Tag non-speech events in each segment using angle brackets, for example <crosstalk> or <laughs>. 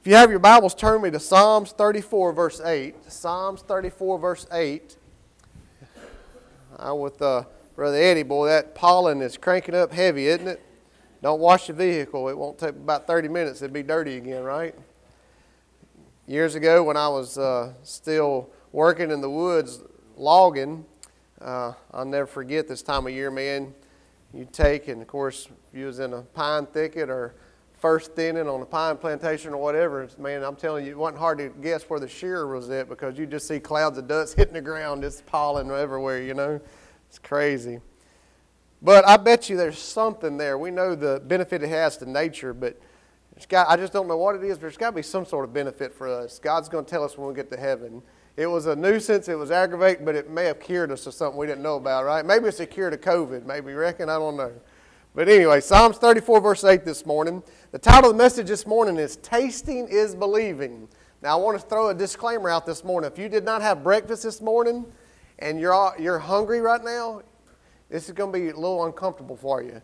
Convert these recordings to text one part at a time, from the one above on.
If you have your Bibles, turn me to Psalms 34, verse 8. Psalms 34, verse 8. I with uh, Brother Eddie, boy, that pollen is cranking up heavy, isn't it? Don't wash the vehicle. It won't take about 30 minutes. It'll be dirty again, right? Years ago, when I was uh, still working in the woods logging, uh, I'll never forget this time of year, man. You take, and of course, if you was in a pine thicket or first thinning on a pine plantation or whatever, man, I'm telling you, it wasn't hard to guess where the shearer was at because you just see clouds of dust <laughs> hitting the ground, just pollen everywhere, you know. It's crazy. But I bet you there's something there. We know the benefit it has to nature, but it's got, I just don't know what it is, but there's got to be some sort of benefit for us. God's going to tell us when we get to heaven. It was a nuisance, it was aggravating, but it may have cured us of something we didn't know about, right? Maybe it's a cure to COVID, maybe, reckon? I don't know. But anyway, Psalms 34, verse 8 this morning. The title of the message this morning is Tasting is Believing. Now, I want to throw a disclaimer out this morning. If you did not have breakfast this morning and you're, all, you're hungry right now, this is going to be a little uncomfortable for you.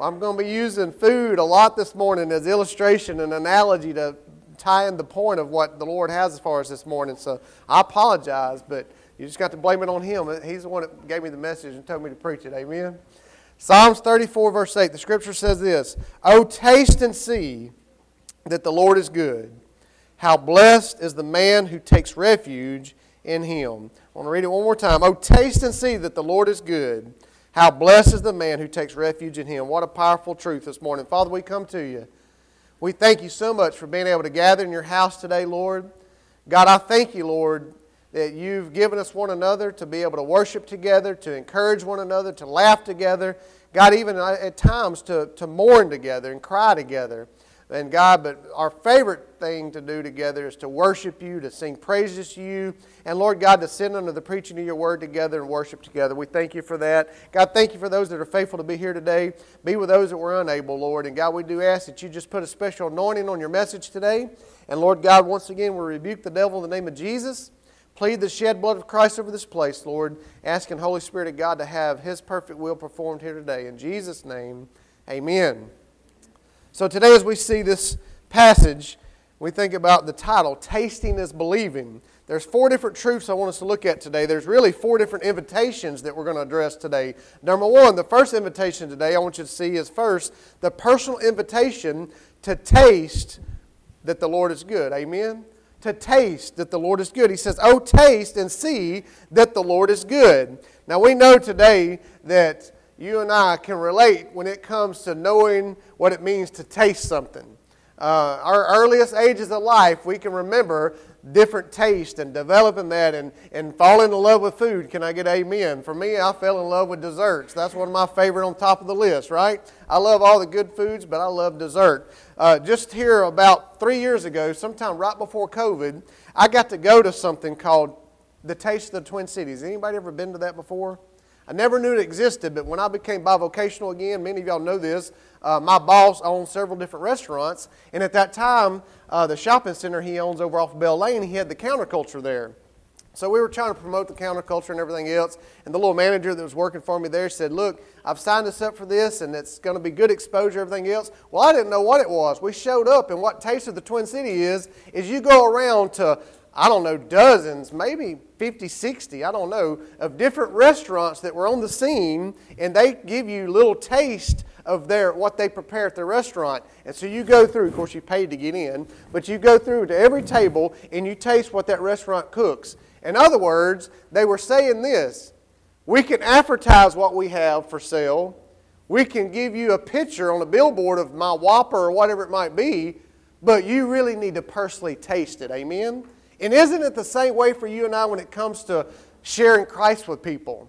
I'm going to be using food a lot this morning as illustration and analogy to tie in the point of what the Lord has as far as this morning. So I apologize, but you just got to blame it on Him. He's the one that gave me the message and told me to preach it. Amen. Psalms 34, verse 8, the scripture says this Oh, taste and see that the Lord is good. How blessed is the man who takes refuge in him. I want to read it one more time. Oh, taste and see that the Lord is good. How blessed is the man who takes refuge in him. What a powerful truth this morning. Father, we come to you. We thank you so much for being able to gather in your house today, Lord. God, I thank you, Lord, that you've given us one another to be able to worship together, to encourage one another, to laugh together. God, even at times to, to mourn together and cry together. And God, but our favorite thing to do together is to worship you, to sing praises to you, and Lord God, to sit under the preaching of your word together and worship together. We thank you for that. God, thank you for those that are faithful to be here today. Be with those that were unable, Lord. And God, we do ask that you just put a special anointing on your message today. And Lord God, once again, we rebuke the devil in the name of Jesus plead the shed blood of Christ over this place, Lord, asking Holy Spirit of God to have His perfect will performed here today. In Jesus' name, amen. So today, as we see this passage, we think about the title, Tasting is Believing. There's four different truths I want us to look at today. There's really four different invitations that we're going to address today. Number one, the first invitation today I want you to see is first the personal invitation to taste that the Lord is good. Amen? To taste that the Lord is good. He says, Oh, taste and see that the Lord is good. Now, we know today that you and I can relate when it comes to knowing what it means to taste something. Uh, our earliest ages of life, we can remember different taste and developing that and, and falling in love with food. Can I get amen? For me, I fell in love with desserts. That's one of my favorite on top of the list, right? I love all the good foods, but I love dessert. Uh, just here about three years ago, sometime right before COVID, I got to go to something called the Taste of the Twin Cities. Anybody ever been to that before? I never knew it existed, but when I became bivocational again, many of y'all know this, uh, my boss owned several different restaurants. And at that time, uh, the shopping center he owns over off Bell Lane, he had the counterculture there. So we were trying to promote the counterculture and everything else. And the little manager that was working for me there said, Look, I've signed us up for this and it's going to be good exposure, everything else. Well, I didn't know what it was. We showed up, and what Taste of the Twin City is, is you go around to, I don't know, dozens, maybe 50, 60, I don't know, of different restaurants that were on the scene, and they give you little taste of their what they prepare at their restaurant. And so you go through, of course you paid to get in, but you go through to every table and you taste what that restaurant cooks. In other words, they were saying this we can advertise what we have for sale. We can give you a picture on a billboard of my Whopper or whatever it might be, but you really need to personally taste it. Amen? And isn't it the same way for you and I when it comes to sharing Christ with people?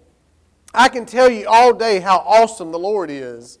I can tell you all day how awesome the Lord is,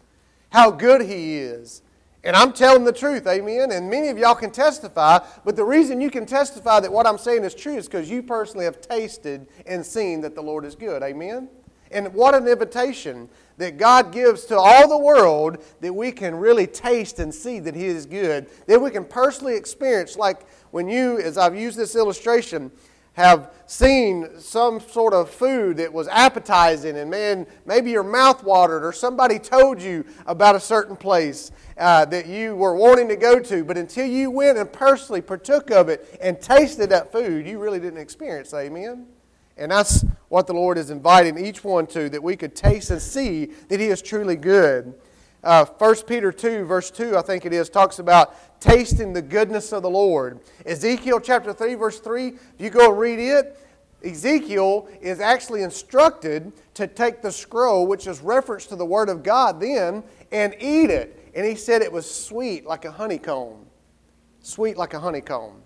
how good He is, and I'm telling the truth, amen. And many of y'all can testify, but the reason you can testify that what I'm saying is true is because you personally have tasted and seen that the Lord is good, amen. And what an invitation that God gives to all the world that we can really taste and see that He is good, that we can personally experience, like when you, as I've used this illustration, have seen some sort of food that was appetizing and man maybe your mouth watered or somebody told you about a certain place uh, that you were wanting to go to but until you went and personally partook of it and tasted that food you really didn't experience amen? And that's what the lord is inviting each one to that we could taste and see that he is truly good uh, 1 Peter 2, verse 2, I think it is, talks about tasting the goodness of the Lord. Ezekiel chapter 3, verse 3, if you go read it, Ezekiel is actually instructed to take the scroll, which is reference to the Word of God then, and eat it. And he said it was sweet like a honeycomb. Sweet like a honeycomb.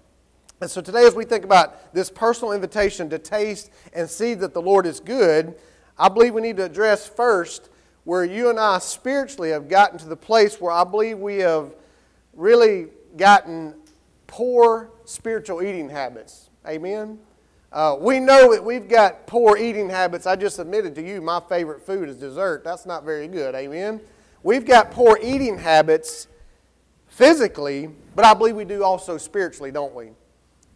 And so today, as we think about this personal invitation to taste and see that the Lord is good, I believe we need to address first where you and I spiritually have gotten to the place where I believe we have really gotten poor spiritual eating habits. Amen? Uh, we know that we've got poor eating habits. I just admitted to you my favorite food is dessert. That's not very good. Amen? We've got poor eating habits physically, but I believe we do also spiritually, don't we?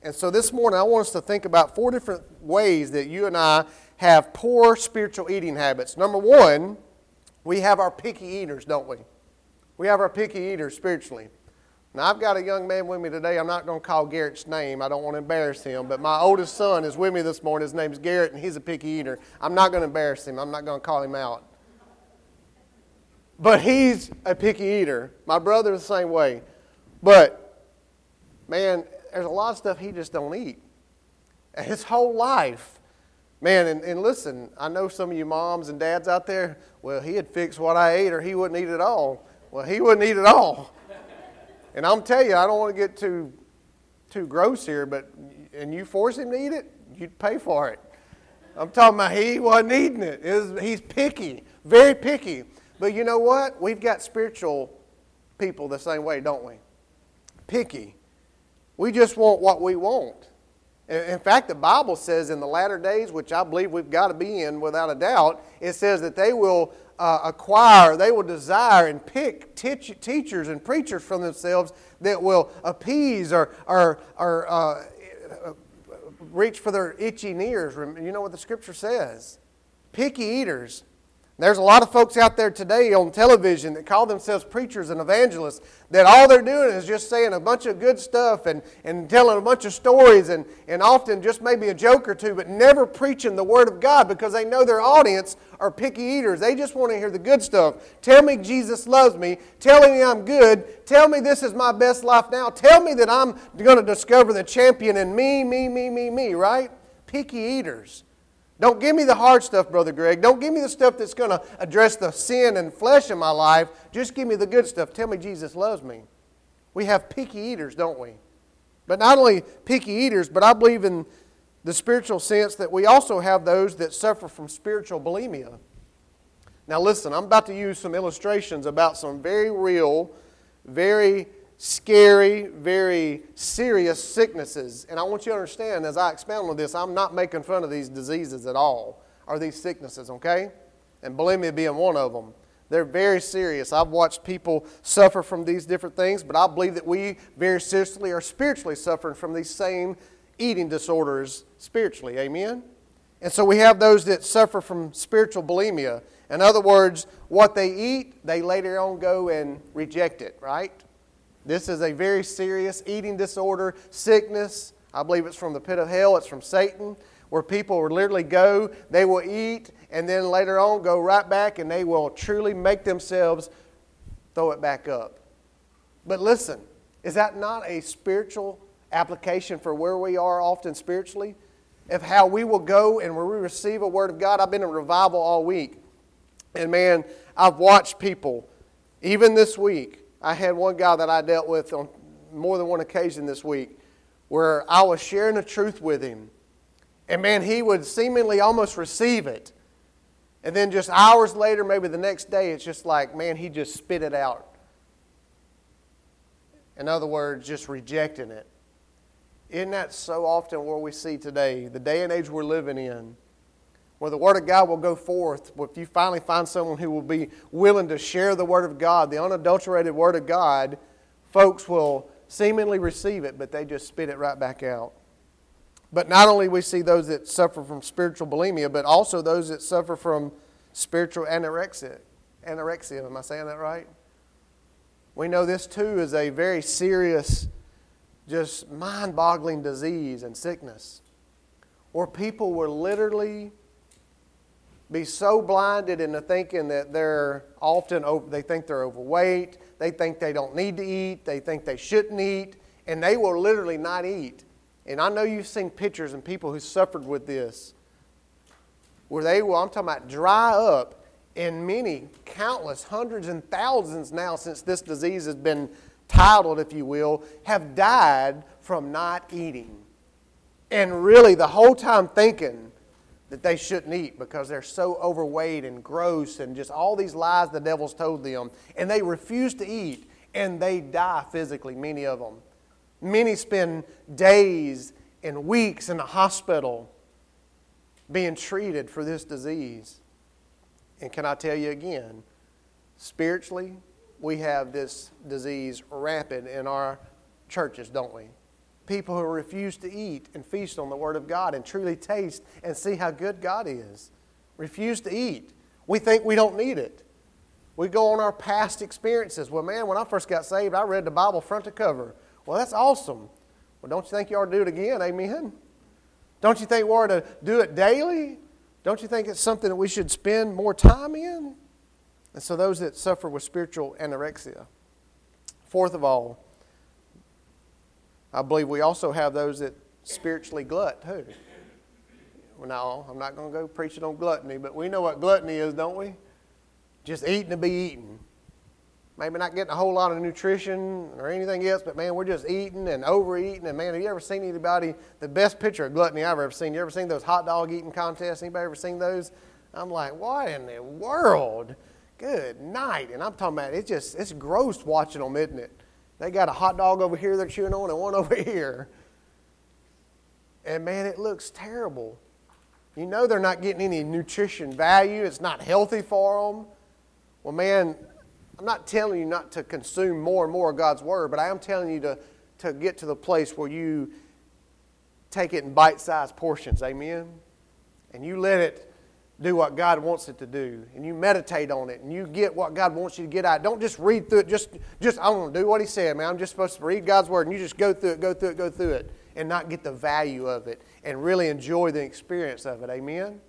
And so this morning I want us to think about four different ways that you and I have poor spiritual eating habits. Number one, we have our picky eaters, don't we? We have our picky eaters spiritually. Now, I've got a young man with me today. I'm not going to call Garrett's name. I don't want to embarrass him. But my oldest son is with me this morning. His name's Garrett, and he's a picky eater. I'm not going to embarrass him. I'm not going to call him out. But he's a picky eater. My brother's the same way. But, man, there's a lot of stuff he just don't eat. His whole life, Man, and, and listen, I know some of you moms and dads out there, well, he'd fix what I ate or he wouldn't eat it all. Well, he wouldn't eat it all. <laughs> and I'm telling you, I don't want to get too, too gross here, but, and you force him to eat it, you'd pay for it. I'm talking about he wasn't eating it. it was, he's picky, very picky. But you know what? We've got spiritual people the same way, don't we? Picky. We just want what we want. In fact, the Bible says in the latter days, which I believe we've got to be in without a doubt, it says that they will uh, acquire, they will desire and pick teach, teachers and preachers from themselves that will appease or, or, or uh, reach for their itching ears. You know what the scripture says? Picky eaters there's a lot of folks out there today on television that call themselves preachers and evangelists that all they're doing is just saying a bunch of good stuff and, and telling a bunch of stories and, and often just maybe a joke or two, but never preaching the Word of God because they know their audience are picky eaters. They just want to hear the good stuff. Tell me Jesus loves me. Tell me I'm good. Tell me this is my best life now. Tell me that I'm going to discover the champion in me, me, me, me, me, right? Picky eaters. Don't give me the hard stuff, Brother Greg. Don't give me the stuff that's going to address the sin and flesh in my life. Just give me the good stuff. Tell me Jesus loves me. We have picky eaters, don't we? But not only picky eaters, but I believe in the spiritual sense that we also have those that suffer from spiritual bulimia. Now, listen, I'm about to use some illustrations about some very real, very scary, very serious sicknesses. And I want you to understand as I expound on this, I'm not making fun of these diseases at all, or these sicknesses, okay? And bulimia being one of them. They're very serious. I've watched people suffer from these different things, but I believe that we very seriously are spiritually suffering from these same eating disorders spiritually. Amen? And so we have those that suffer from spiritual bulimia. In other words, what they eat, they later on go and reject it, right? This is a very serious eating disorder, sickness. I believe it's from the pit of hell, it's from Satan, where people will literally go, they will eat, and then later on go right back and they will truly make themselves throw it back up. But listen, is that not a spiritual application for where we are often spiritually? Of how we will go and where we receive a word of God. I've been in revival all week. And man, I've watched people, even this week, I had one guy that I dealt with on more than one occasion this week where I was sharing the truth with him. And man, he would seemingly almost receive it. And then just hours later, maybe the next day, it's just like, man, he just spit it out. In other words, just rejecting it. Isn't that so often what we see today, the day and age we're living in? Where the Word of God will go forth. If you finally find someone who will be willing to share the Word of God, the unadulterated Word of God, folks will seemingly receive it, but they just spit it right back out. But not only we see those that suffer from spiritual bulimia, but also those that suffer from spiritual anorexia. Anorexia, am I saying that right? We know this too is a very serious, just mind boggling disease and sickness. Where people will literally be so blinded into thinking that they're often, they think they're overweight, they think they don't need to eat, they think they shouldn't eat, and they will literally not eat and I know you've seen pictures and people who suffered with this, where they will, I'm talking about dry up, and many, countless, hundreds and thousands now since this disease has been titled, if you will, have died from not eating. And really, the whole time thinking that they shouldn't eat because they're so overweight and gross and just all these lies the devil's told them. And they refuse to eat and they die physically, many of them. Many spend days and weeks in the hospital being treated for this disease. And can I tell you again, spiritually, we have this disease rampant in our churches, don't we? People who refuse to eat and feast on the Word of God and truly taste and see how good God is. Refuse to eat. We think we don't need it. We go on our past experiences. Well, man, when I first got saved, I read the Bible front to cover. Well, that's awesome. Well, don't you think you ought to do it again? Amen. Don't you think we ought to do it daily? Don't you think it's something that we should spend more time in? And so, those that suffer with spiritual anorexia. Fourth of all, I believe we also have those that spiritually glut too. Well, no, I'm not going to go preaching on gluttony, but we know what gluttony is, don't we? Just eating to be eaten maybe not getting a whole lot of nutrition or anything else, but man, we're just eating and overeating. And man, have you ever seen anybody, the best picture of gluttony I've ever seen? You ever seen those hot dog eating contests? Anybody ever seen those? I'm like, what in the world? Good night. And I'm talking about it's just, it's gross watching them, isn't it? They got a hot dog over here they're chewing on and one over here. And man, it looks terrible. You know they're not getting any nutrition value, it's not healthy for them. Well, man, I'm not telling you not to consume more and more of God's Word, but I am telling you to, to get to the place where you take it in bite sized portions. Amen? And you let it do what God wants it to do. And you meditate on it and you get what God wants you to get out. Don't just read through it, just, just I want to do what He said, man. I'm just supposed to read God's Word and you just go through it, go through it, go through it, and not get the value of it and really enjoy the experience of it. Amen?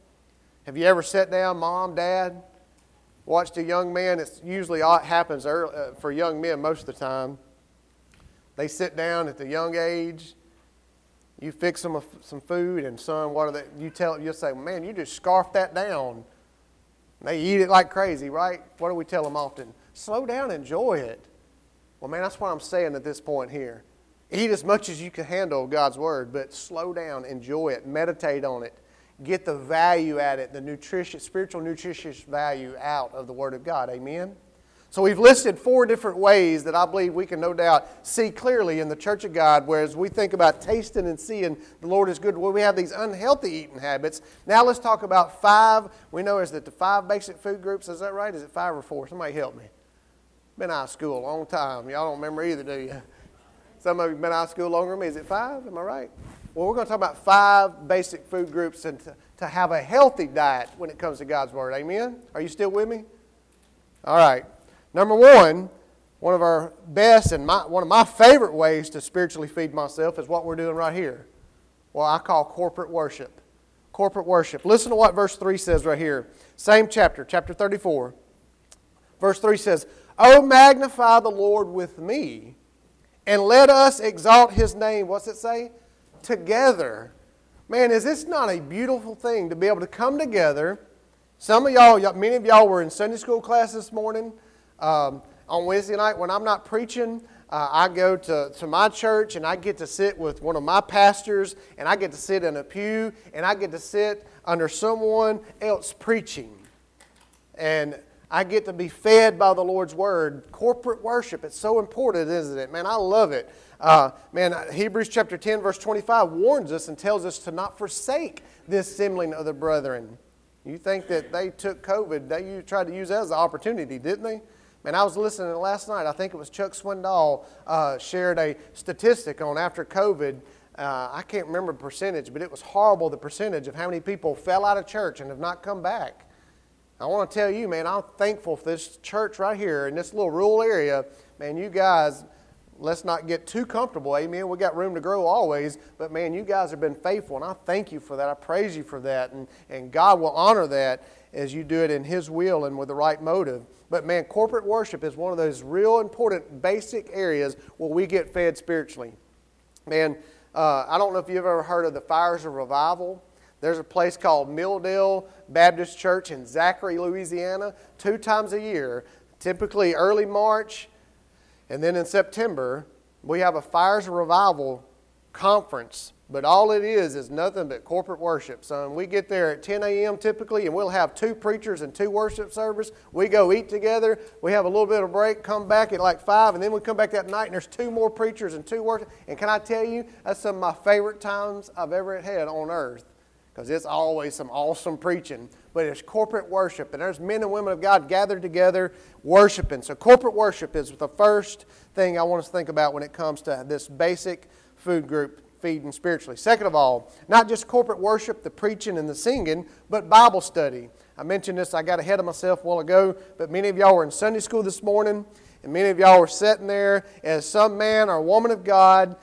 Have you ever sat down, mom, dad? watched a young man, it usually happens early, uh, for young men most of the time. They sit down at the young age. You fix them some food, and son, what are they? You tell, you say, man, you just scarf that down. They eat it like crazy, right? What do we tell them often? Slow down, enjoy it. Well, man, that's what I'm saying at this point here. Eat as much as you can handle God's word, but slow down, enjoy it, meditate on it, get the value at it, the nutritious, spiritual nutritious value out of the Word of God. Amen? So we've listed four different ways that I believe we can no doubt see clearly in the Church of God, whereas we think about tasting and seeing the Lord is good, where we have these unhealthy eating habits. Now let's talk about five. We know is that the five basic food groups, is that right? Is it five or four? Somebody help me. Been out of school a long time. Y'all don't remember either, do you? Some of you been out of school longer than me. Is it five? Am I right? Well, we're going to talk about five basic food groups and to, to have a healthy diet when it comes to God's Word. Amen? Are you still with me? All right. Number one, one of our best and my, one of my favorite ways to spiritually feed myself is what we're doing right here. Well, I call corporate worship. Corporate worship. Listen to what verse 3 says right here. Same chapter, chapter 34. Verse 3 says, Oh, magnify the Lord with me, and let us exalt his name. What's it say? together. Man, is this not a beautiful thing to be able to come together? Some of y'all, many of y'all were in Sunday school class this morning. Um, on Wednesday night, when I'm not preaching, uh, I go to, to my church and I get to sit with one of my pastors and I get to sit in a pew and I get to sit under someone else preaching. And I get to be fed by the Lord's word. Corporate worship, it's so important, isn't it? Man, I love it. Uh, man, Hebrews chapter 10, verse 25 warns us and tells us to not forsake this assembling of the brethren. You think that they took COVID, they tried to use that as an opportunity, didn't they? Man, I was listening last night. I think it was Chuck Swindoll uh, shared a statistic on after COVID uh, I can't remember the percentage, but it was horrible the percentage of how many people fell out of church and have not come back. I want to tell you, man, I'm thankful for this church right here in this little rural area. Man, you guys, let's not get too comfortable. Amen. We got room to grow always, but man, you guys have been faithful, and I thank you for that. I praise you for that, and, and God will honor that as you do it in His will and with the right motive. But man, corporate worship is one of those real important basic areas where we get fed spiritually. Man, uh, I don't know if you've ever heard of the Fires of Revival. There's a place called Milldale Baptist Church in Zachary, Louisiana, two times a year, typically early March and then in September. We have a Fires of Revival conference but all it is is nothing but corporate worship. So we get there at 10 a.m. typically, and we'll have two preachers and two worship service. We go eat together. We have a little bit of break, come back at like 5, and then we come back that night, and there's two more preachers and two worship. And can I tell you, that's some of my favorite times I've ever had on earth because it's always some awesome preaching. But it's corporate worship, and there's men and women of God gathered together worshiping. So corporate worship is the first thing I want us to think about when it comes to this basic food group feeding spiritually. Second of all, not just corporate worship, the preaching and the singing, but Bible study. I mentioned this, I got ahead of myself a while ago, but many of y'all were in Sunday school this morning, and many of y'all were sitting there as some man or woman of God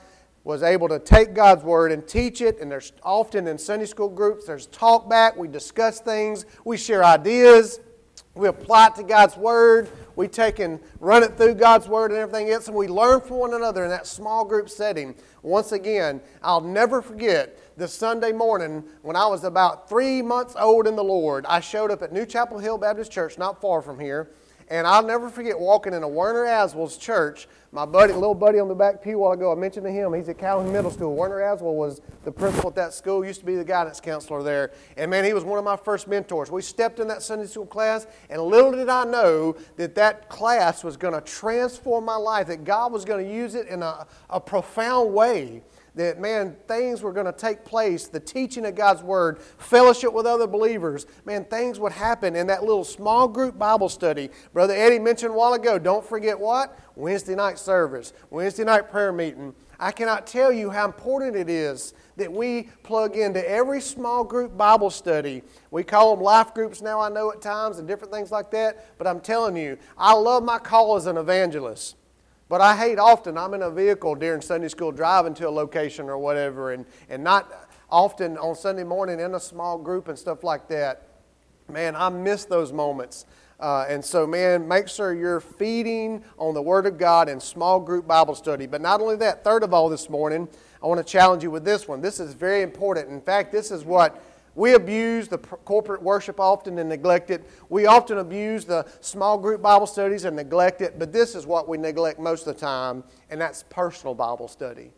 was able to take God's Word and teach it. And there's often in Sunday school groups, there's talk back, we discuss things, we share ideas, we apply it to God's Word, we take and run it through God's Word and everything else, and we learn from one another in that small group setting. Once again, I'll never forget the Sunday morning when I was about three months old in the Lord. I showed up at New Chapel Hill Baptist Church, not far from here. And I'll never forget walking into Werner Aswell's church. My buddy, little buddy on the back pew while ago, I mentioned to him, he's at Calhoun Middle School. Werner Aswell was the principal at that school, used to be the guidance counselor there. And man, he was one of my first mentors. We stepped in that Sunday school class, and little did I know that that class was going to transform my life, that God was going to use it in a, a profound way that, man, things were going to take place, the teaching of God's Word, fellowship with other believers, man, things would happen in that little small group Bible study. Brother Eddie mentioned a while ago, don't forget what? Wednesday night service, Wednesday night prayer meeting. I cannot tell you how important it is that we plug into every small group Bible study. We call them life groups now, I know at times, and different things like that, but I'm telling you, I love my call as an evangelist. But I hate often, I'm in a vehicle during Sunday school driving to a location or whatever, and, and not often on Sunday morning in a small group and stuff like that. Man, I miss those moments. Uh, and so, man, make sure you're feeding on the Word of God in small group Bible study. But not only that, third of all, this morning, I want to challenge you with this one. This is very important. In fact, this is what we abuse the corporate worship often and neglect it. We often abuse the small group Bible studies and neglect it, but this is what we neglect most of the time, and that's personal Bible study.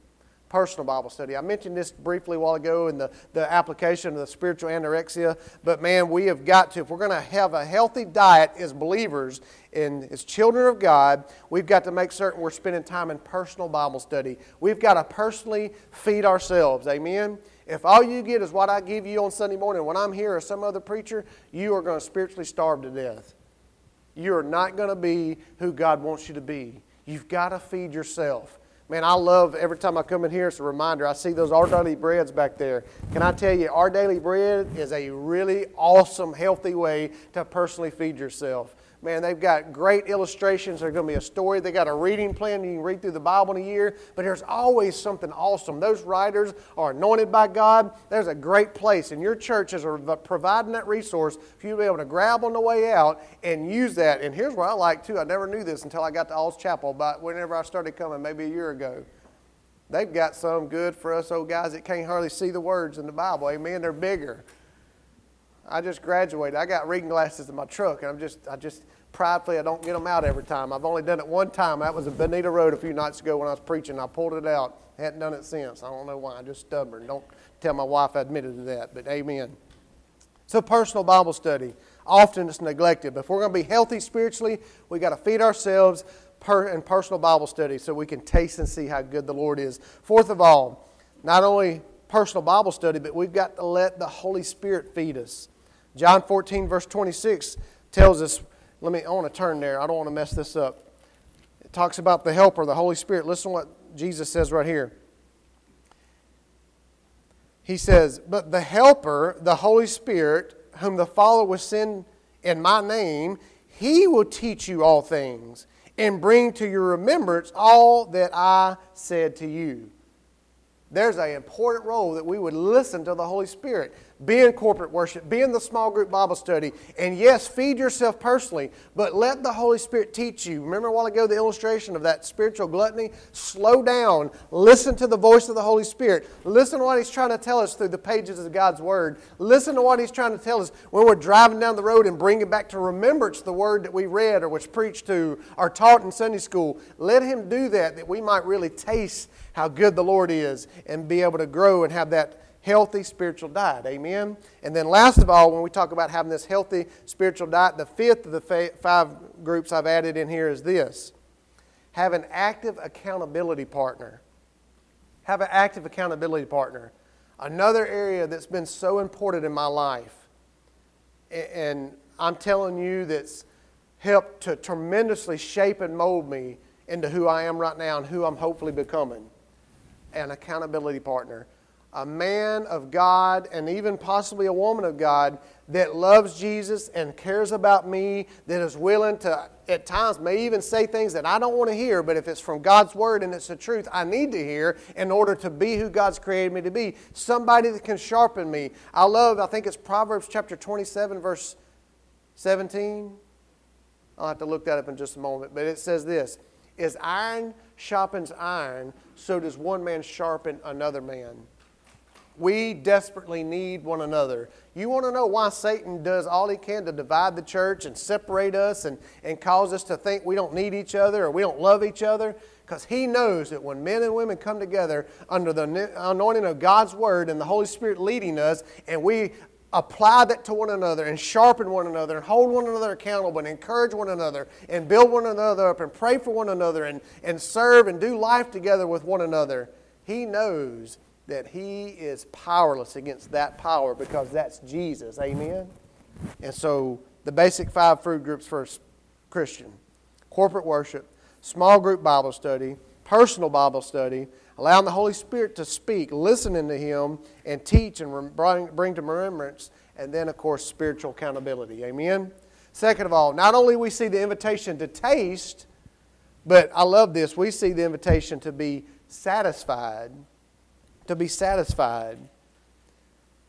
Personal Bible study. I mentioned this briefly a while ago in the, the application of the spiritual anorexia, but man, we have got to, if we're going to have a healthy diet as believers and as children of God, we've got to make certain we're spending time in personal Bible study. We've got to personally feed ourselves. Amen? If all you get is what I give you on Sunday morning when I'm here or some other preacher, you are going to spiritually starve to death. You are not going to be who God wants you to be. You've got to feed yourself. Man, I love every time I come in here, it's a reminder. I see those Our Daily Breads back there. Can I tell you, Our Daily Bread is a really awesome, healthy way to personally feed yourself. Man, they've got great illustrations. There's going to be a story. They got a reading plan. You can read through the Bible in a year. But there's always something awesome. Those writers are anointed by God. There's a great place. And your church is providing that resource for you to be able to grab on the way out and use that. And here's what I like, too. I never knew this until I got to All's Chapel, but whenever I started coming, maybe a year ago. They've got some good for us old guys that can't hardly see the words in the Bible. Amen. They're bigger. I just graduated. I got reading glasses in my truck, and I'm just, I just pridefully, I don't get them out every time. I've only done it one time. That was in Bonita Road a few nights ago when I was preaching. I pulled it out. Hadn't done it since. I don't know why. I'm just stubborn. Don't tell my wife I admitted to that, but amen. So, personal Bible study. Often it's neglected. But if we're going to be healthy spiritually, we got to feed ourselves per, in personal Bible study so we can taste and see how good the Lord is. Fourth of all, not only personal Bible study, but we've got to let the Holy Spirit feed us. John 14, verse 26 tells us, let me, I want to turn there. I don't want to mess this up. It talks about the helper, the Holy Spirit. Listen to what Jesus says right here. he says, But the Helper, the Holy Spirit, whom the Father will send in my name, he will teach you all things and bring to your remembrance all that I said to you. There's an important role that we would listen to the Holy Spirit be in corporate worship, be in the small group Bible study, and yes, feed yourself personally, but let the Holy Spirit teach you. Remember a while ago the illustration of that spiritual gluttony? Slow down, listen to the voice of the Holy Spirit, listen to what He's trying to tell us through the pages of God's Word, listen to what He's trying to tell us when we're driving down the road and bringing back to remembrance the Word that we read or was preached to or taught in Sunday school. Let Him do that, that we might really taste how good the Lord is and be able to grow and have that healthy spiritual diet. Amen? And then, last of all, when we talk about having this healthy spiritual diet, the fifth of the five groups I've added in here is this have an active accountability partner. Have an active accountability partner. Another area that's been so important in my life, and I'm telling you that's helped to tremendously shape and mold me into who I am right now and who I'm hopefully becoming an accountability partner a man of God and even possibly a woman of God that loves Jesus and cares about me, that is willing to, at times, may even say things that I don't want to hear, but if it's from God's Word and it's the truth, I need to hear in order to be who God's created me to be. Somebody that can sharpen me. I love, I think it's Proverbs chapter 27, verse 17. I'll have to look that up in just a moment, but it says this As iron sharpens iron, so does one man sharpen another man. We desperately need one another. You want to know why Satan does all he can to divide the church and separate us and, and cause us to think we don't need each other or we don't love each other? Because he knows that when men and women come together under the anointing of God's Word and the Holy Spirit leading us, and we apply that to one another and sharpen one another and hold one another accountable and encourage one another and build one another up and pray for one another and, and serve and do life together with one another, he knows that he is powerless against that power because that's Jesus. Amen? And so the basic five fruit groups for a Christian corporate worship, small group Bible study, personal Bible study, allowing the Holy Spirit to speak, listening to Him, and teach and bring, bring to remembrance, and then, of course, spiritual accountability. Amen? Second of all, not only we see the invitation to taste, but I love this, we see the invitation to be satisfied to be satisfied.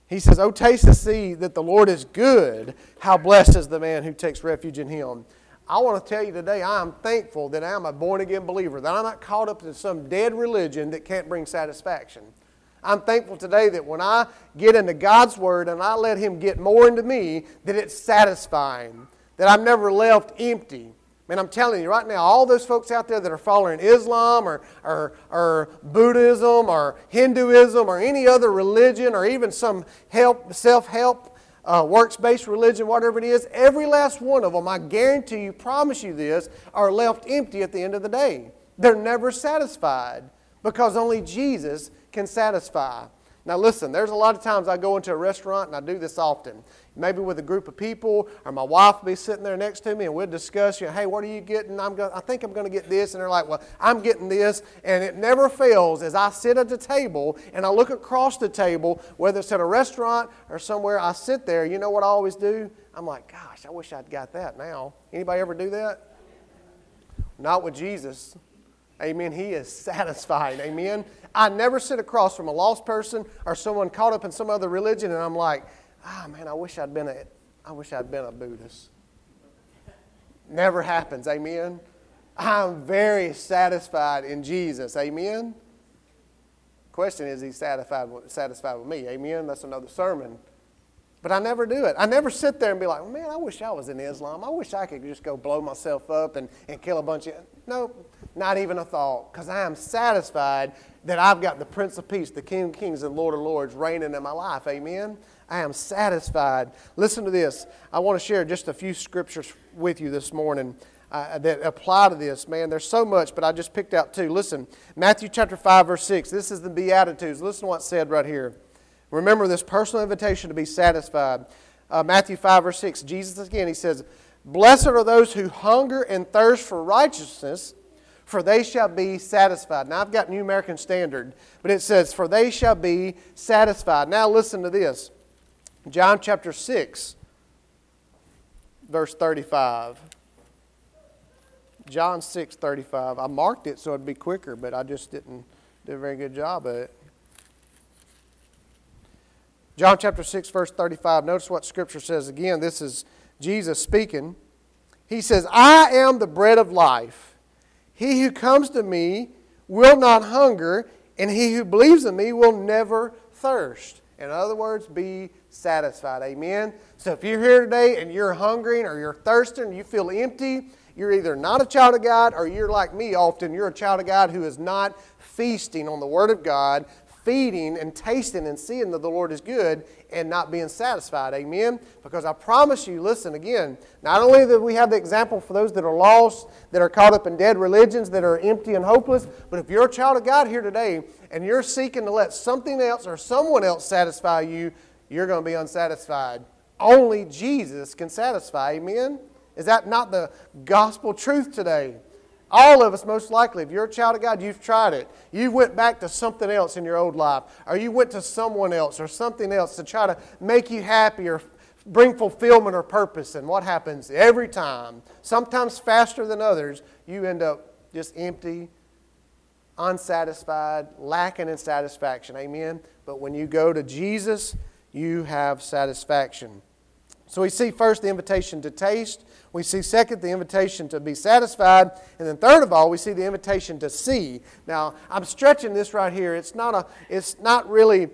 He says, Oh, taste and see that the Lord is good. How blessed is the man who takes refuge in him. I want to tell you today, I am thankful that I am a born again believer, that I'm not caught up in some dead religion that can't bring satisfaction. I'm thankful today that when I get into God's Word and I let Him get more into me, that it's satisfying, that I'm never left empty. Man, I'm telling you right now, all those folks out there that are following Islam or, or, or Buddhism or Hinduism or any other religion or even some help, self help, uh, works based religion, whatever it is, every last one of them, I guarantee you, promise you this, are left empty at the end of the day. They're never satisfied because only Jesus can satisfy. Now, listen, there's a lot of times I go into a restaurant, and I do this often. Maybe with a group of people, or my wife will be sitting there next to me, and we'll discuss, you know, hey, what are you getting? I'm going, I think I'm going to get this. And they're like, well, I'm getting this. And it never fails as I sit at the table and I look across the table, whether it's at a restaurant or somewhere, I sit there. You know what I always do? I'm like, gosh, I wish I'd got that now. Anybody ever do that? Not with Jesus. Amen. He is satisfied. Amen. I never sit across from a lost person or someone caught up in some other religion and I'm like, ah, man, I wish I'd been a, I wish I'd been a Buddhist. Never happens. Amen. I'm very satisfied in Jesus. Amen. Question is, he satisfied with, satisfied with me? Amen. That's another sermon. But I never do it. I never sit there and be like, man, I wish I was in Islam. I wish I could just go blow myself up and, and kill a bunch of. No, not even a thought. Because I am satisfied that I've got the Prince of Peace, the King of Kings and Lord of Lords reigning in my life. Amen. I am satisfied. Listen to this. I want to share just a few scriptures with you this morning. Uh, that apply to this, man. There's so much, but I just picked out two. Listen, Matthew chapter 5, verse 6. This is the Beatitudes. Listen to what's said right here. Remember this personal invitation to be satisfied. Uh, Matthew 5, verse 6, Jesus again, he says, Blessed are those who hunger and thirst for righteousness, for they shall be satisfied. Now, I've got New American Standard, but it says, for they shall be satisfied. Now, listen to this John chapter 6, verse 35. John 6, 35. I marked it so it'd be quicker, but I just didn't do a very good job of it. John chapter 6, verse 35. Notice what Scripture says again. This is Jesus speaking. He says, I am the bread of life. He who comes to me will not hunger, and he who believes in me will never thirst. In other words, be satisfied. Amen. So if you're here today and you're hungry or you're thirsting, you feel empty, you're either not a child of God or you're like me often, you're a child of God who is not feasting on the Word of God, feeding and tasting and seeing that the Lord is good and not being satisfied. Amen? Because I promise you, listen again, not only that we have the example for those that are lost, that are caught up in dead religions, that are empty and hopeless, but if you're a child of God here today and you're seeking to let something else or someone else satisfy you, you're going to be unsatisfied. Only Jesus can satisfy. Amen? Is that not the gospel truth today? All of us, most likely, if you're a child of God, you've tried it. You went back to something else in your old life, or you went to someone else or something else to try to make you happy or bring fulfillment or purpose. And what happens every time, sometimes faster than others, you end up just empty, unsatisfied, lacking in satisfaction. Amen? But when you go to Jesus, you have satisfaction. So we see first the invitation to taste. We see second the invitation to be satisfied. And then third of all, we see the invitation to see. Now, I'm stretching this right here. It's not, a, it's not really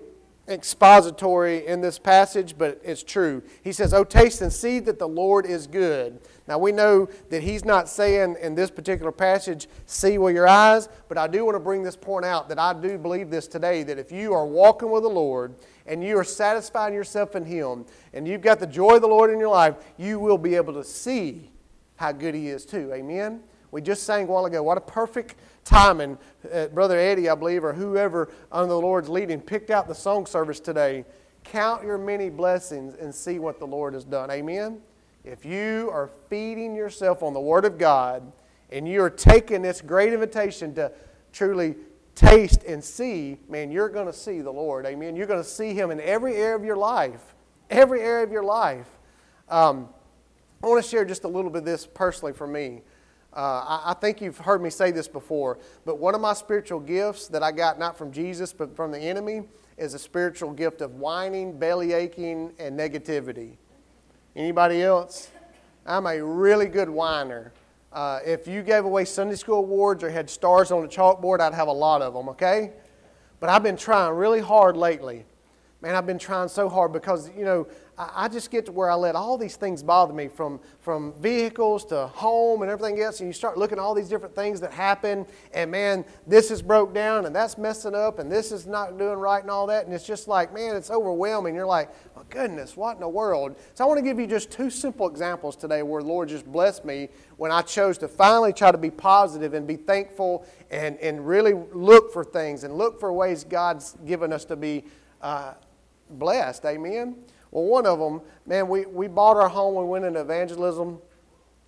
expository in this passage, but it's true. He says, Oh, taste and see that the Lord is good. Now, we know that he's not saying in this particular passage, see with your eyes, but I do want to bring this point out that I do believe this today that if you are walking with the Lord and you are satisfying yourself in Him, and you've got the joy of the Lord in your life, you will be able to see how good He is too. Amen? We just sang a while ago, what a perfect timing. Uh, Brother Eddie, I believe, or whoever under the Lord's leading, picked out the song service today. Count your many blessings and see what the Lord has done. Amen? If you are feeding yourself on the Word of God and you are taking this great invitation to truly taste and see, man, you're going to see the Lord. Amen. You're going to see Him in every area of your life. Every area of your life. Um, I want to share just a little bit of this personally for me. Uh, I, I, think you've heard me say this before, but one of my spiritual gifts that I got not from Jesus but from the enemy is a spiritual gift of whining, belly aching, and negativity. Anybody else? I'm a really good whiner. Uh, if you gave away Sunday school awards or had stars on the chalkboard, I'd have a lot of them, okay? But I've been trying really hard lately. Man, I've been trying so hard because, you know, I, just get to where I let all these things bother me from, from vehicles to home and everything else. And you start looking at all these different things that happen. And man, this is broke down and that's messing up and this is not doing right and all that. And it's just like, man, it's overwhelming. You're like, oh, goodness, what in the world? So I want to give you just two simple examples today where Lord just blessed me when I chose to finally try to be positive and be thankful and, and really look for things and look for ways God's given us to be uh, blessed. Amen. Well, one of them, man, we, we bought our home, we went into evangelism,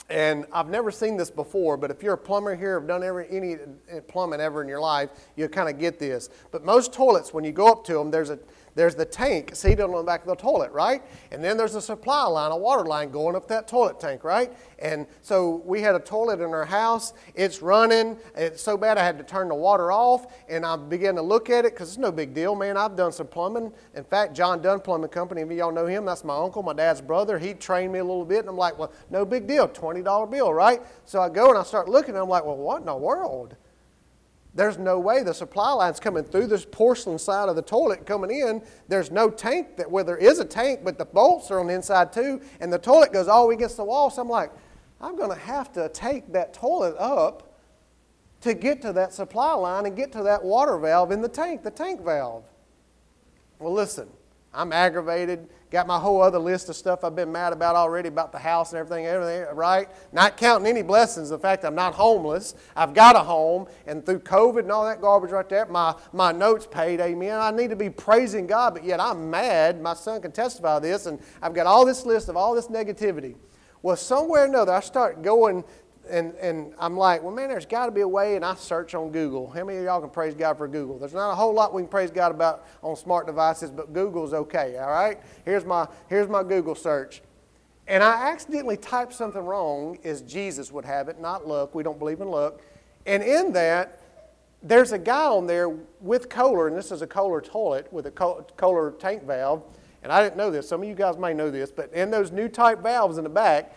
and I've never seen this before, but if you're a plumber here, have done every, any uh, plumbing ever in your life, you kind of get this. But most toilets, when you go up to them, there's a there's the tank seated on the back of the toilet, right? And then there's a supply line, a water line going up that toilet tank, right? And so we had a toilet in our house. It's running. It's so bad I had to turn the water off. And I began to look at it because it's no big deal, man. I've done some plumbing. In fact, John Dunn Plumbing Company, if y'all know him, that's my uncle, my dad's brother. He trained me a little bit. And I'm like, well, no big deal, $20 bill, right? So I go and I start looking and I'm like, well, what in the world? There's no way the supply line's coming through this porcelain side of the toilet coming in. There's no tank that where there is a tank, but the bolts are on the inside too, and the toilet goes all against the wall. So I'm like, I'm going to have to take that toilet up to get to that supply line and get to that water valve in the tank, the tank valve. Well, listen, I'm aggravated. Got my whole other list of stuff I've been mad about already about the house and everything, everything, right? Not counting any blessings, the fact I'm not homeless. I've got a home, and through COVID and all that garbage right there, my, my notes paid, amen. I need to be praising God, but yet I'm mad. My son can testify this, and I've got all this list of all this negativity. Well, somewhere or another, I start going and, and I'm like, well, man, there's got to be a way. And I search on Google. How many of y'all can praise God for Google? There's not a whole lot we can praise God about on smart devices, but Google's okay, all right? Here's my, here's my Google search. And I accidentally typed something wrong, as Jesus would have it, not luck. We don't believe in luck. And in that, there's a guy on there with Kohler, and this is a Kohler toilet with a Kohler tank valve. And I didn't know this. Some of you guys may know this, but in those new type valves in the back,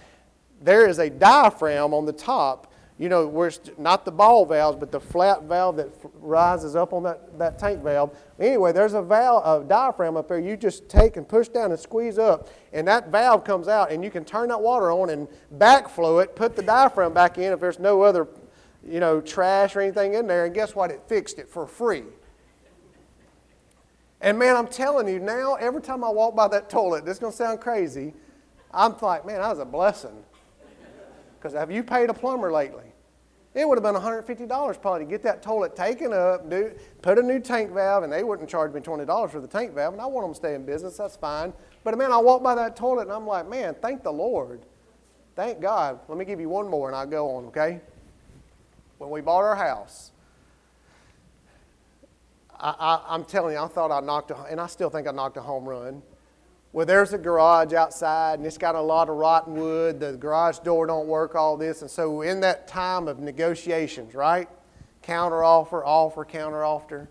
there is a diaphragm on the top. You know, where it's not the ball valves, but the flat valve that rises up on that, that tank valve. Anyway, there's a valve, a diaphragm up there. You just take and push down and squeeze up, and that valve comes out, and you can turn that water on and backflow it, put the diaphragm back in if there's no other, you know, trash or anything in there, and guess what? It fixed it for free. And man, I'm telling you now, every time I walk by that toilet, this is going to sound crazy, I'm like, man, that was a blessing. Because have you paid a plumber lately? It would have been $150 probably to get that toilet taken up, do, put a new tank valve, and they wouldn't charge me $20 for the tank valve, and I want them to stay in business, that's fine. But man, I walk by that toilet and I'm like, man, thank the Lord. Thank God. Let me give you one more and I'll go on, okay? When we bought our house, I, am telling you, I thought I knocked a, and I still think I knocked a home run. Well, there's a garage outside, and it's got a lot of rotten wood. The garage door don't work, all this. And so, in that time of negotiations, right? Counter offer, offer, counter offer.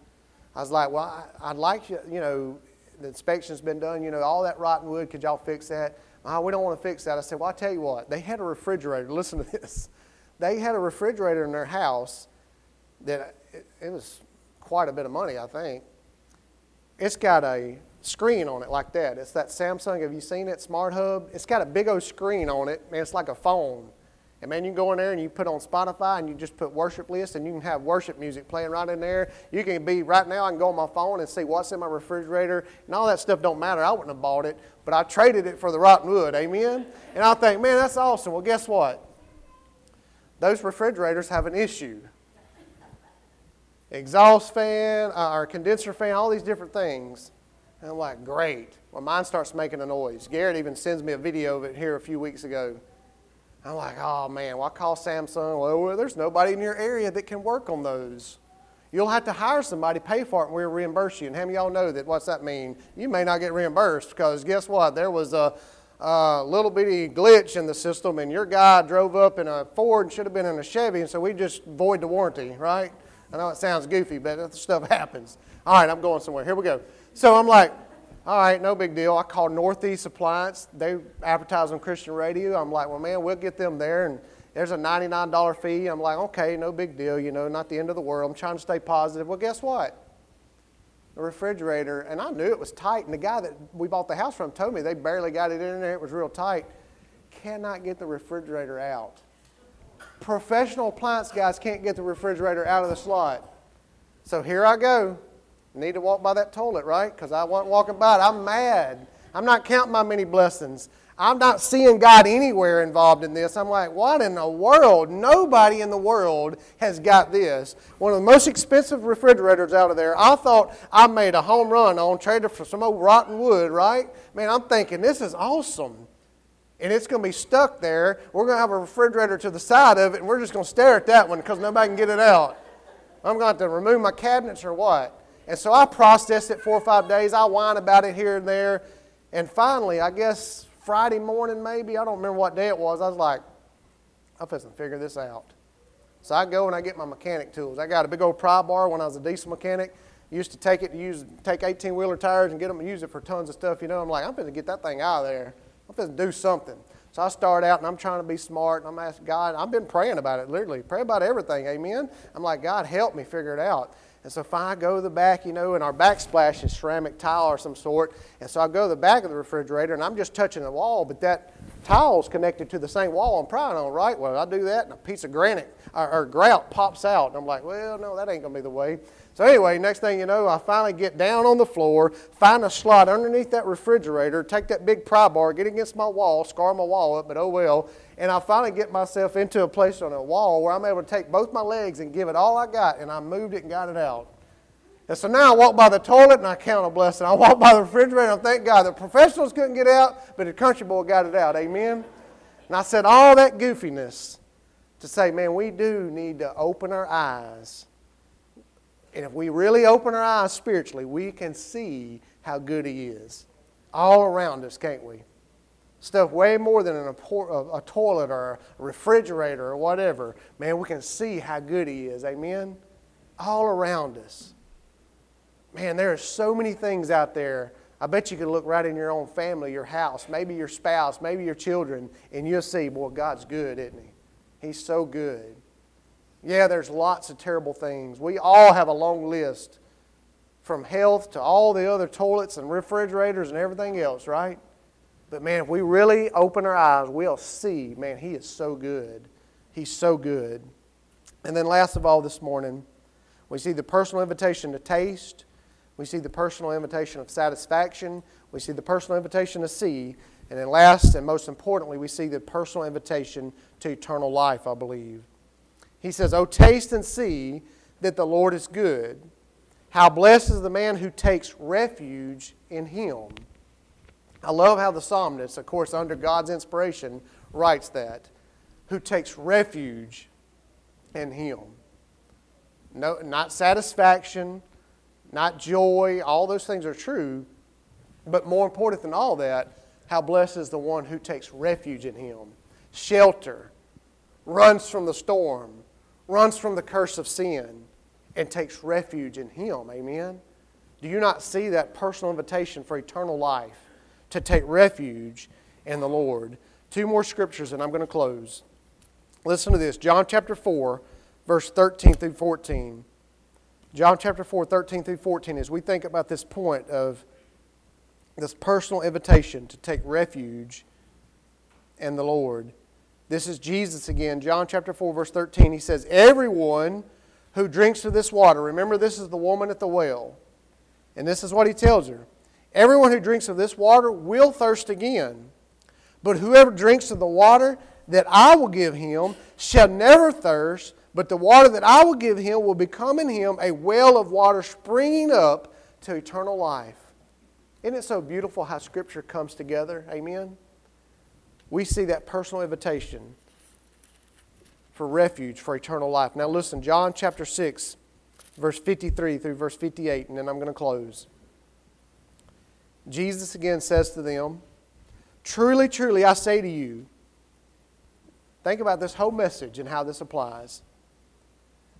I was like, well, I, would like you, you know, the inspection's been done, you know, all that rotten wood, could y'all fix that? Oh, we don't want to fix that. I said, well, I'll tell you what, they had a refrigerator. <laughs> Listen to this. They had a refrigerator in their house that it, it was quite a bit of money, I think. It's got a screen on it like that. It's that Samsung. Have you seen it? Smart Hub. It's got a big old screen on it, man. it's like a phone. And man, you can go in there and you put on Spotify and you just put worship list and you can have worship music playing right in there. You can be right now. I can go on my phone and see what's in my refrigerator and all that stuff. Don't matter. I wouldn't have bought it, but I traded it for the rotten wood. Amen. And I think, man, that's awesome. Well, guess what? Those refrigerators have an issue. Exhaust fan, uh, or condenser fan, all these different things and I'm like, great. Well, mine starts making a noise. Garrett even sends me a video of it here a few weeks ago. I'm like, oh man, well, I call Samsung. Well, there's nobody in your area that can work on those. You'll have to hire somebody, pay for it, and we'll reimburse you. And how many y'all know that? What's that mean? You may not get reimbursed because guess what? There was a, a little bitty glitch in the system, and your guy drove up in a Ford and should have been in a Chevy, and so we just void the warranty, right? I know it sounds goofy, but stuff <laughs> happens. All right, I'm going somewhere. Here we go. So I'm like, all right, no big deal. I called Northeast Appliance. They advertise on Christian radio. I'm like, well, man, we'll get them there. And there's a $99 fee. I'm like, okay, no big deal. You know, not the end of the world. I'm trying to stay positive. Well, guess what? The refrigerator, and I knew it was tight. And the guy that we bought the house from told me they barely got it in there. It was real tight. Cannot get the refrigerator out. Professional appliance guys can't get the refrigerator out of the slot. So here I go need to walk by that toilet, right? Because I wasn't walking by it. I'm mad. I'm not counting my many blessings. I'm not seeing God anywhere involved in this. I'm like, what in the world? Nobody in the world has got this. One of the most expensive refrigerators out of there. I thought I made a home run on, traded for some old rotten wood, right? Man, I'm thinking, this is awesome. And it's going to be stuck there. We're going to have a refrigerator to the side of it, and we're just going to stare at that one because nobody can get it out. I'm going to have to remove my cabinets or what? And so I processed it four or five days. I whine about it here and there. And finally, I guess Friday morning, maybe, I don't remember what day it was, I was like, I'm supposed to figure this out. So I go and I get my mechanic tools. I got a big old pry bar when I was a diesel mechanic. Used to take it to use, take 18 wheeler tires and get them and use it for tons of stuff. You know, I'm like, I'm going to get that thing out of there. I'm going to do something. So I start out and I'm trying to be smart and I'm asking God, I've been praying about it, literally. Pray about everything, amen? I'm like, God, help me figure it out. And so if I go to the back, you know, and our backsplash is ceramic tile or some sort, and so I go to the back of the refrigerator and I'm just touching the wall, but that tile's connected to the same wall I'm prying on, right? Well, I do that and a piece of granite or, or grout pops out. And I'm like, well, no, that ain't to be the way. So anyway, next thing you know, I finally get down on the floor, find a slot underneath that refrigerator, take that big pry bar, get against my wall, scar my wall up, but oh well. And I finally get myself into a place on a wall where I'm able to take both my legs and give it all I got, and I moved it and got it out. And so now I walk by the toilet and I count a blessing. I walk by the refrigerator and I thank God the professionals couldn't get out, but the country boy got it out. Amen. And I said all that goofiness to say, man, we do need to open our eyes. And if we really open our eyes spiritually, we can see how good He is all around us, can't we? Stuff way more than an, a, a toilet or a refrigerator or whatever. Man, we can see how good He is. Amen? All around us. Man, there are so many things out there. I bet you could look right in your own family, your house, maybe your spouse, maybe your children, and you'll see, boy, God's good, isn't He? He's so good. Yeah, there's lots of terrible things. We all have a long list from health to all the other toilets and refrigerators and everything else, right? But man, if we really open our eyes, we'll see, man, He is so good. He's so good. And then, last of all, this morning, we see the personal invitation to taste. We see the personal invitation of satisfaction. We see the personal invitation to see. And then, last and most importantly, we see the personal invitation to eternal life, I believe. He says, Oh, taste and see that the Lord is good. How blessed is the man who takes refuge in him. I love how the psalmist, of course, under God's inspiration, writes that. Who takes refuge in him. No, not satisfaction, not joy, all those things are true. But more important than all that, how blessed is the one who takes refuge in him. Shelter, runs from the storm, runs from the curse of sin and takes refuge in Him. Amen? Do you not see that personal invitation for eternal life to take refuge in the Lord? Two more scriptures and I'm going to close. Listen to this John chapter 4, verse 13 through 14. John chapter 4, 13 through 14, as we think about this point of this personal invitation to take refuge in the Lord. This is Jesus again, John chapter 4, verse 13. He says, Everyone who drinks of this water. Remember, this is the woman at the well. And this is what he tells her Everyone who drinks of this water will thirst again. But whoever drinks of the water that I will give him shall never thirst, but the water that I will give him will become in him a well of water springing up to eternal life. Isn't it so beautiful how Scripture comes together? Amen? We see that personal invitation for refuge for eternal life. Now, listen, John chapter 6, verse 53 through verse 58, and then I'm going to close. Jesus again says to them, Truly, truly, I say to you, think about this whole message and how this applies.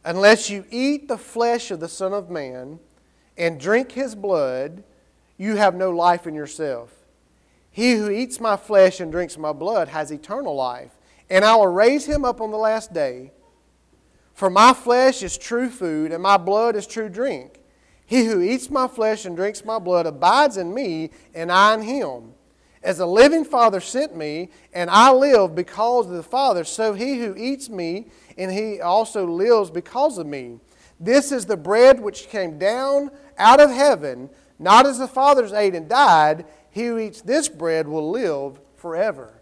Unless you eat the flesh of the Son of Man and drink his blood, you have no life in yourself. He who eats my flesh and drinks my blood has eternal life and I will raise him up on the last day. For my flesh is true food, and my blood is true drink. He who eats my flesh and drinks my blood abides in me, and I in him. As the living Father sent me, and I live because of the Father, so he who eats me, and he also lives because of me. This is the bread which came down out of heaven, not as the fathers ate and died. He who eats this bread will live forever.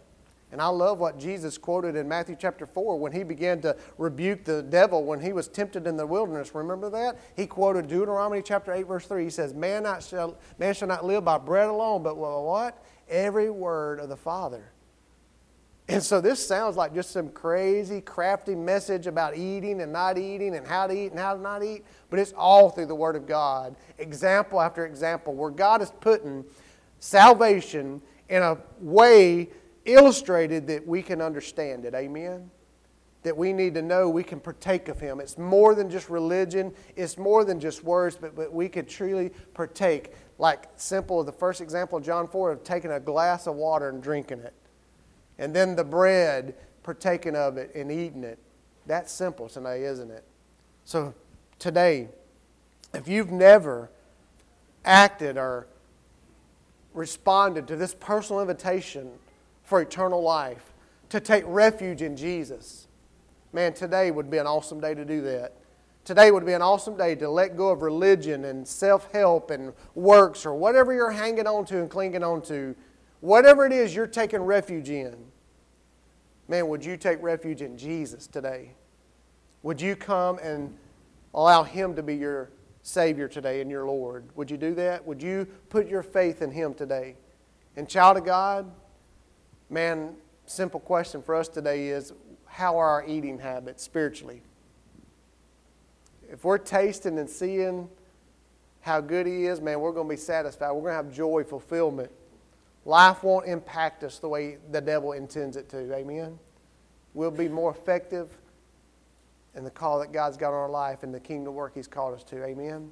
And I love what Jesus quoted in Matthew chapter 4 when he began to rebuke the devil when he was tempted in the wilderness. Remember that? He quoted Deuteronomy chapter 8, verse 3. He says, Man, not shall, man shall not live by bread alone, but what? Every word of the Father. And so this sounds like just some crazy, crafty message about eating and not eating and how to eat and how to not eat, but it's all through the Word of God, example after example, where God is putting salvation in a way illustrated that we can understand it. Amen? That we need to know we can partake of Him. It's more than just religion, it's more than just words, but, but we could truly partake. Like simple, the first example of John 4 of taking a glass of water and drinking it. And then the bread, partaking of it and eating it. That's simple today, isn't it? So today, if you've never acted or responded to this personal invitation for eternal life, to take refuge in Jesus. Man, today would be an awesome day to do that. Today would be an awesome day to let go of religion and self help and works or whatever you're hanging on to and clinging on to. Whatever it is you're taking refuge in. Man, would you take refuge in Jesus today? Would you come and allow Him to be your Savior today and your Lord? Would you do that? Would you put your faith in Him today? And, child of God, Man, simple question for us today is how are our eating habits spiritually? If we're tasting and seeing how good He is, man, we're going to be satisfied. We're going to have joy, fulfillment. Life won't impact us the way the devil intends it to. Amen? We'll be more effective in the call that God's got on our life and the kingdom work He's called us to. Amen?